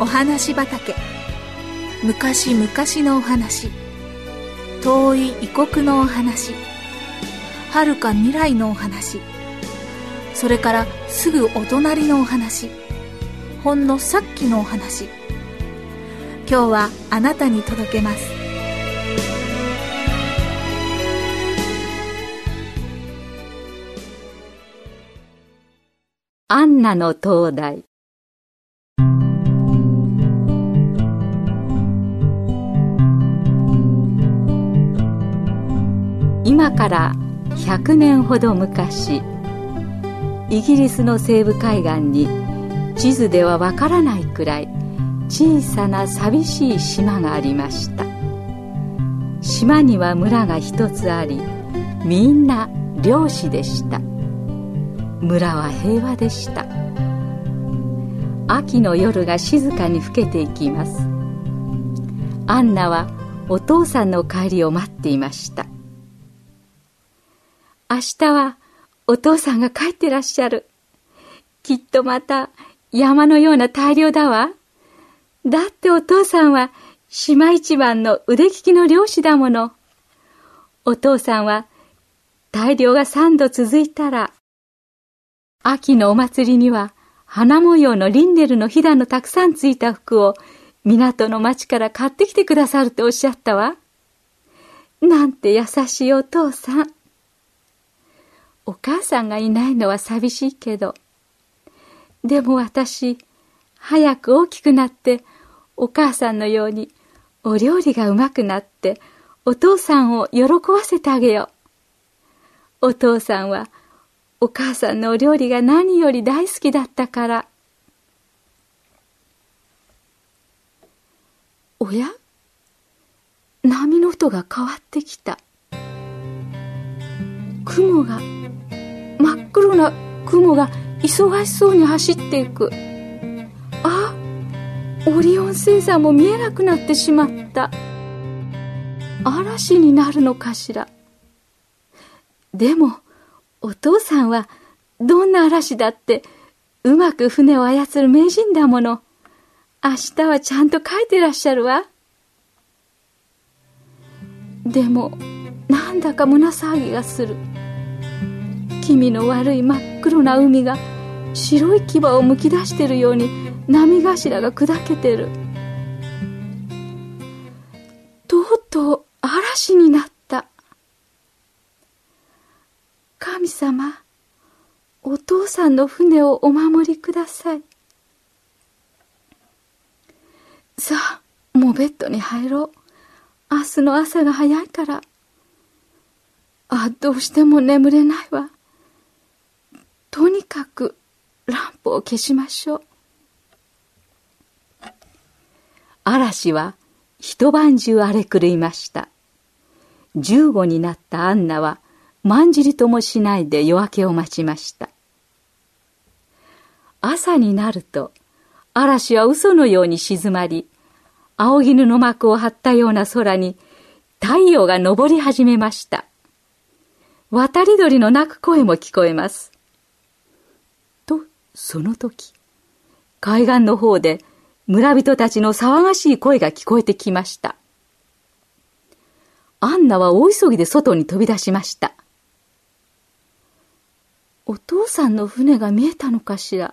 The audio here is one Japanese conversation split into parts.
お話畑。昔々のお話。遠い異国のお話。遥か未来のお話。それからすぐお隣のお話。ほんのさっきのお話。今日はあなたに届けます。アンナの灯台。今から100年ほど昔イギリスの西部海岸に地図ではわからないくらい小さな寂しい島がありました。島には村が一つありみんな漁師でした。村は平和でした。秋の夜が静かに更けていきます。アンナはお父さんの帰りを待っていました。明日はお父さんが帰ってらっしゃる。きっとまた山のような大漁だわ。だってお父さんは島一番の腕利きの漁師だもの。お父さんは大漁が三度続いたら、秋のお祭りには花模様のリンネルのひだのたくさんついた服を港の町から買ってきてくださるっておっしゃったわ。なんて優しいお父さん。お母さんがいないのは寂しいけど、でも私、早く大きくなって、お母さんのようにお料理がうまくなって、お父さんを喜ばせてあげよう。お父さんは、お母さんのお料理が何より大好きだったから。おや？波の音が変わってきた。雲が真っ黒な雲が忙しそうに走っていく。あオリオン星座も見えなくなってしまった。嵐になるのかしら。でもお父さんはどんな嵐だってうまく船を操る名人だもの。明日はちゃんと書いてらっしゃるわ。でもなんだか胸騒ぎがする。気味の悪い真っ黒な海が白い牙をむき出してるように波頭が砕けてる。とうとう嵐になった。神様お父さんの船をお守りください。さあもうベッドに入ろう。明日の朝が早いから。あどうしても眠れないわ。かくランプを消しましょう。嵐は一晩中荒れ狂いました。十五になったアンナは、まんじりともしないで夜明けを待ちました。朝になると、嵐は嘘のように静まり、青絹の幕を張ったような空に、太陽が昇り始めました。渡り鳥の鳴く声も聞こえます。その時、海岸の方で村人たちの騒がしい声が聞こえてきました。アンナは大急ぎで外に飛び出しました。お父さんの船が見えたのかしら？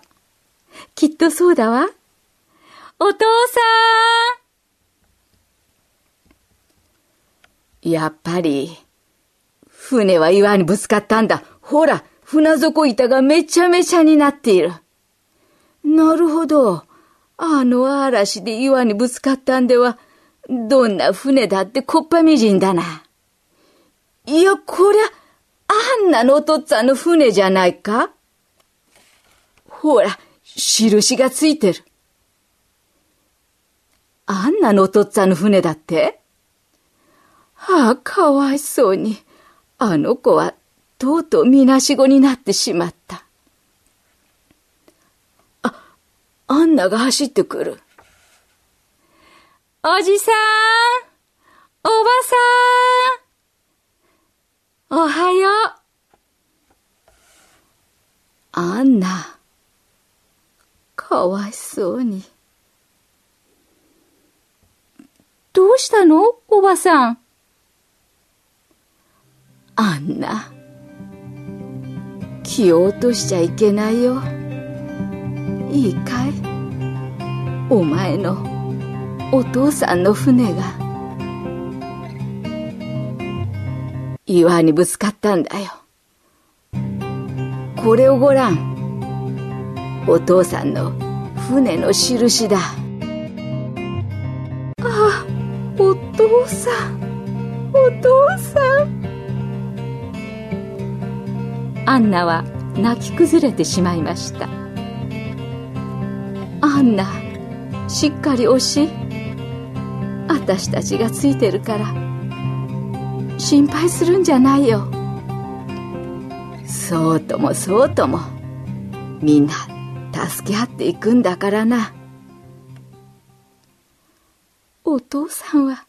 きっとそうだわ。お父さんやっぱり、船は岩にぶつかったんだ。ほら、船底板がめちゃめちゃになっている。なるほど。あの嵐で岩にぶつかったんでは、どんな船だってこっぱみじんだな。いや、こりゃ、あんなのお父っつぁんの船じゃないかほら、印がついてる。あんなのお父っつぁんの船だってはあ、かわいそうに。あの子はとうとうみなしごになってしまった。あ、アンナが走ってくる。おじさんおばさんおはようアンナ、かわいそうに。どうしたのおばさん。あんな。気を落としちゃいけないよ。いいかい？お前のお父さんの船が岩にぶつかったんだよ。これをごらん。お父さんの船の印だ。アンナは泣き崩れてしまいました。アンナ、しっかり押し。私たちがついてるから、心配するんじゃないよ。そうともそうとも、みんな助け合っていくんだからな。お父さんは、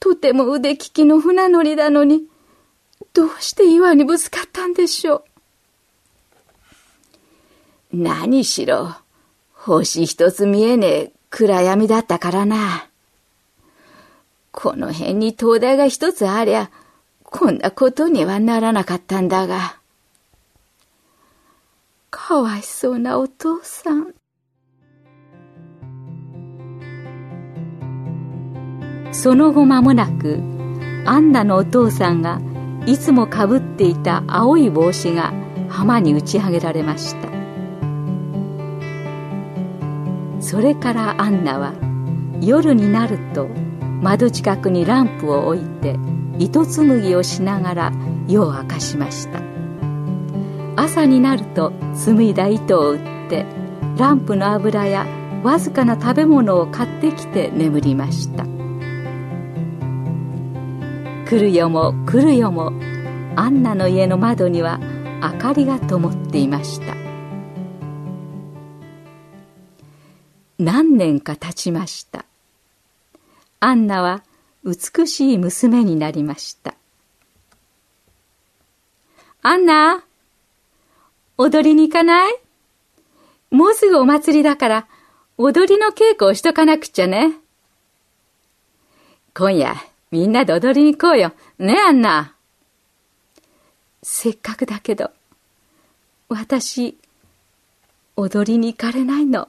とても腕利きの船乗りなのに、どうして岩にぶつかったんでしょう？何しろ、星一つ見えねえ暗闇だったからな。この辺に灯台が一つありゃ、こんなことにはならなかったんだが。かわいそうなお父さん。その後間もなく、アンナのお父さんがいつもかぶっていた青い帽子が浜に打ち上げられました。それからアンナは夜になると窓近くにランプを置いて糸紡ぎをしながら夜を明かしました朝になると紡いだ糸を打ってランプの油やわずかな食べ物を買ってきて眠りました来るよも来るよもアンナの家の窓には明かりが灯っていました何年か経ちましたアンナは美しい娘になりました。アンナ、踊りに行かない？もうすぐお祭りだから、踊りの稽古をしとかなくちゃね。今夜、みんなで踊りに行こうよ。ねえ、アンナ。せっかくだけど、私、踊りに行かれないの。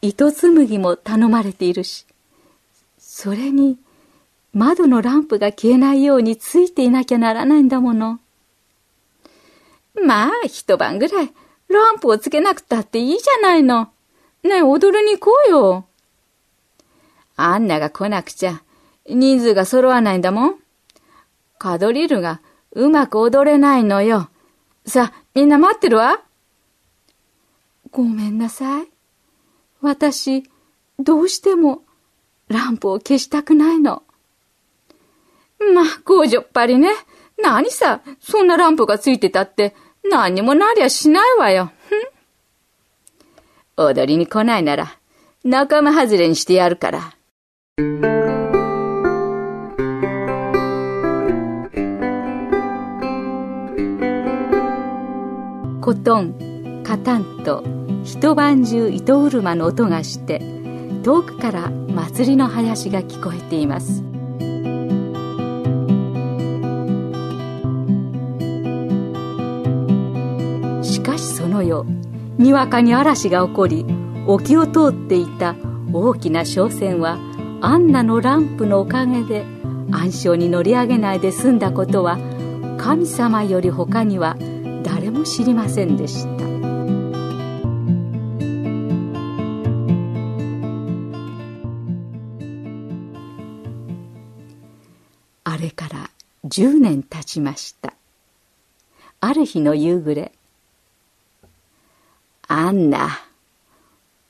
糸紡ぎも頼まれているし、それに、窓のランプが消えないようについていなきゃならないんだもの。まあ、一晩ぐらい、ランプをつけなくたっていいじゃないの。ねえ、踊りに行こうよ。アンナが来なくちゃ、人数が揃わないんだもん。カドリルがうまく踊れないのよ。さあ、みんな待ってるわ。ごめんなさい。私、どうしてもランプを消したくないの。まあ、工場っぱりね。何さ、そんなランプがついてたって、何にもなりゃしないわよ。踊りに来ないなら、仲間外れにしてやるから。コトン、カタンと一晩中糸車の音がして、遠くから祭りの林が聞こえています。しかしその夜にわかに嵐が起こり沖を通っていた大きな商船はアンナのランプのおかげで暗礁に乗り上げないで済んだことは神様より他にはも知りませんでした。10年経ちました。ある日の夕暮れアンナ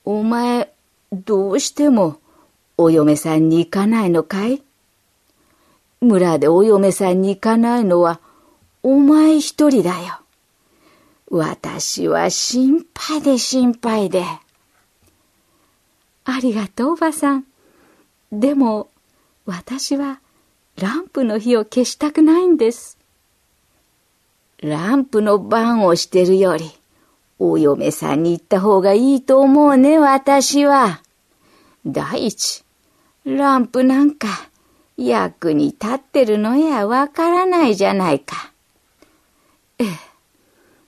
お前どうしてもお嫁さんに行かないのかい？村でお嫁さんに行かないのはお前一人だよ。私は心配で心配で。ありがとうおばさん。でも私はランプの火を消したくないんです。ランプの番をしてるより、お嫁さんに行った方がいいと思うね、私は。第一、ランプなんか役に立ってるのやわからないじゃないか。ええ。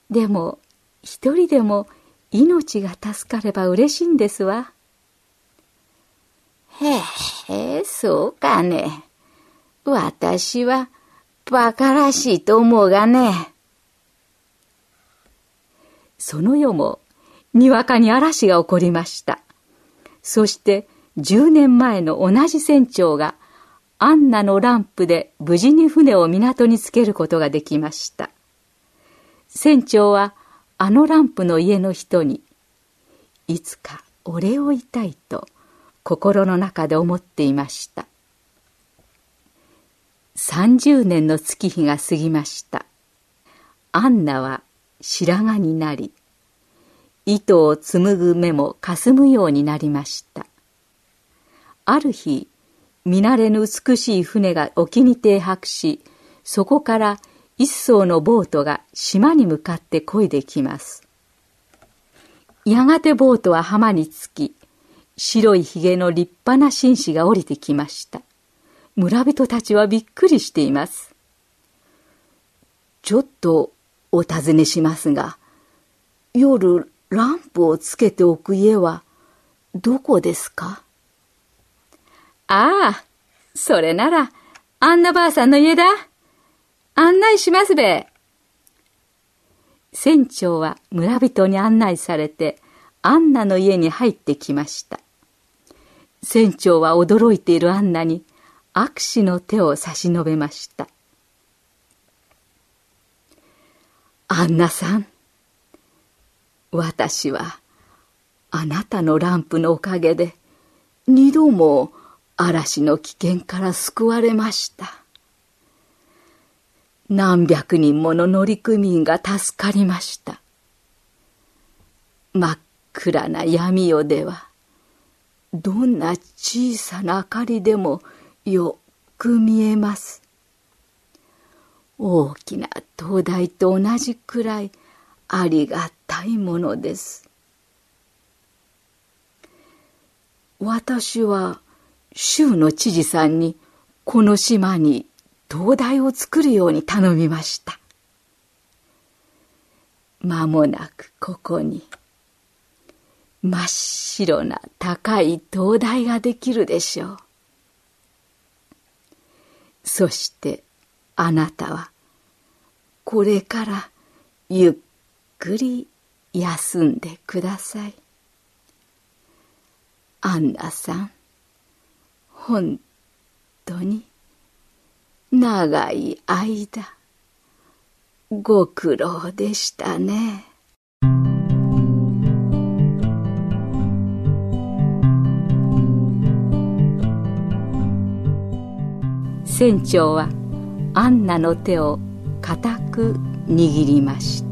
でも、一人でも命が助かれば嬉しいんですわ。へえ、そうかね。私は馬鹿らしいと思うがね。その夜も、にわかに嵐が起こりました。そして、10年前の同じ船長が、アンナのランプで無事に船を港につけることができました。船長は、あのランプの家の人に、いつかお礼を言いたいと、心の中で思っていました。30年の月日が過ぎました。アンナは白髪になり、糸を紡ぐ目も霞むようになりました。ある日、見慣れぬ美しい船が沖に停泊し、そこから一艘のボートが島に向かって漕いできます。やがてボートは浜に着き、白いひげの立派な紳士が降りてきました。村人たちはびっくりしています。ちょっとお尋ねしますが、夜ランプをつけておく家はどこですか？ああ、それなら、アンナばあさんの家だ。案内しますべ。船長は村人に案内されて、アンナの家に入ってきました。船長は驚いているアンナに握手の手を差し伸べました。アンナさん、私はあなたのランプのおかげで二度も嵐の危険から救われました。何百人もの乗組員が助かりました。真っ暗な闇夜では、どんな小さな明かりでもよく見えます。大きな灯台と同じくらいありがたいものです。私は州の知事さんにこの島に灯台を作るように頼みました。間もなくここに真っ白な高い灯台ができるでしょう。そしてあなたはこれからゆっくり休んでください。アンナさん、本当に長い間ご苦労でしたね。船長はアンナの手を固く握りました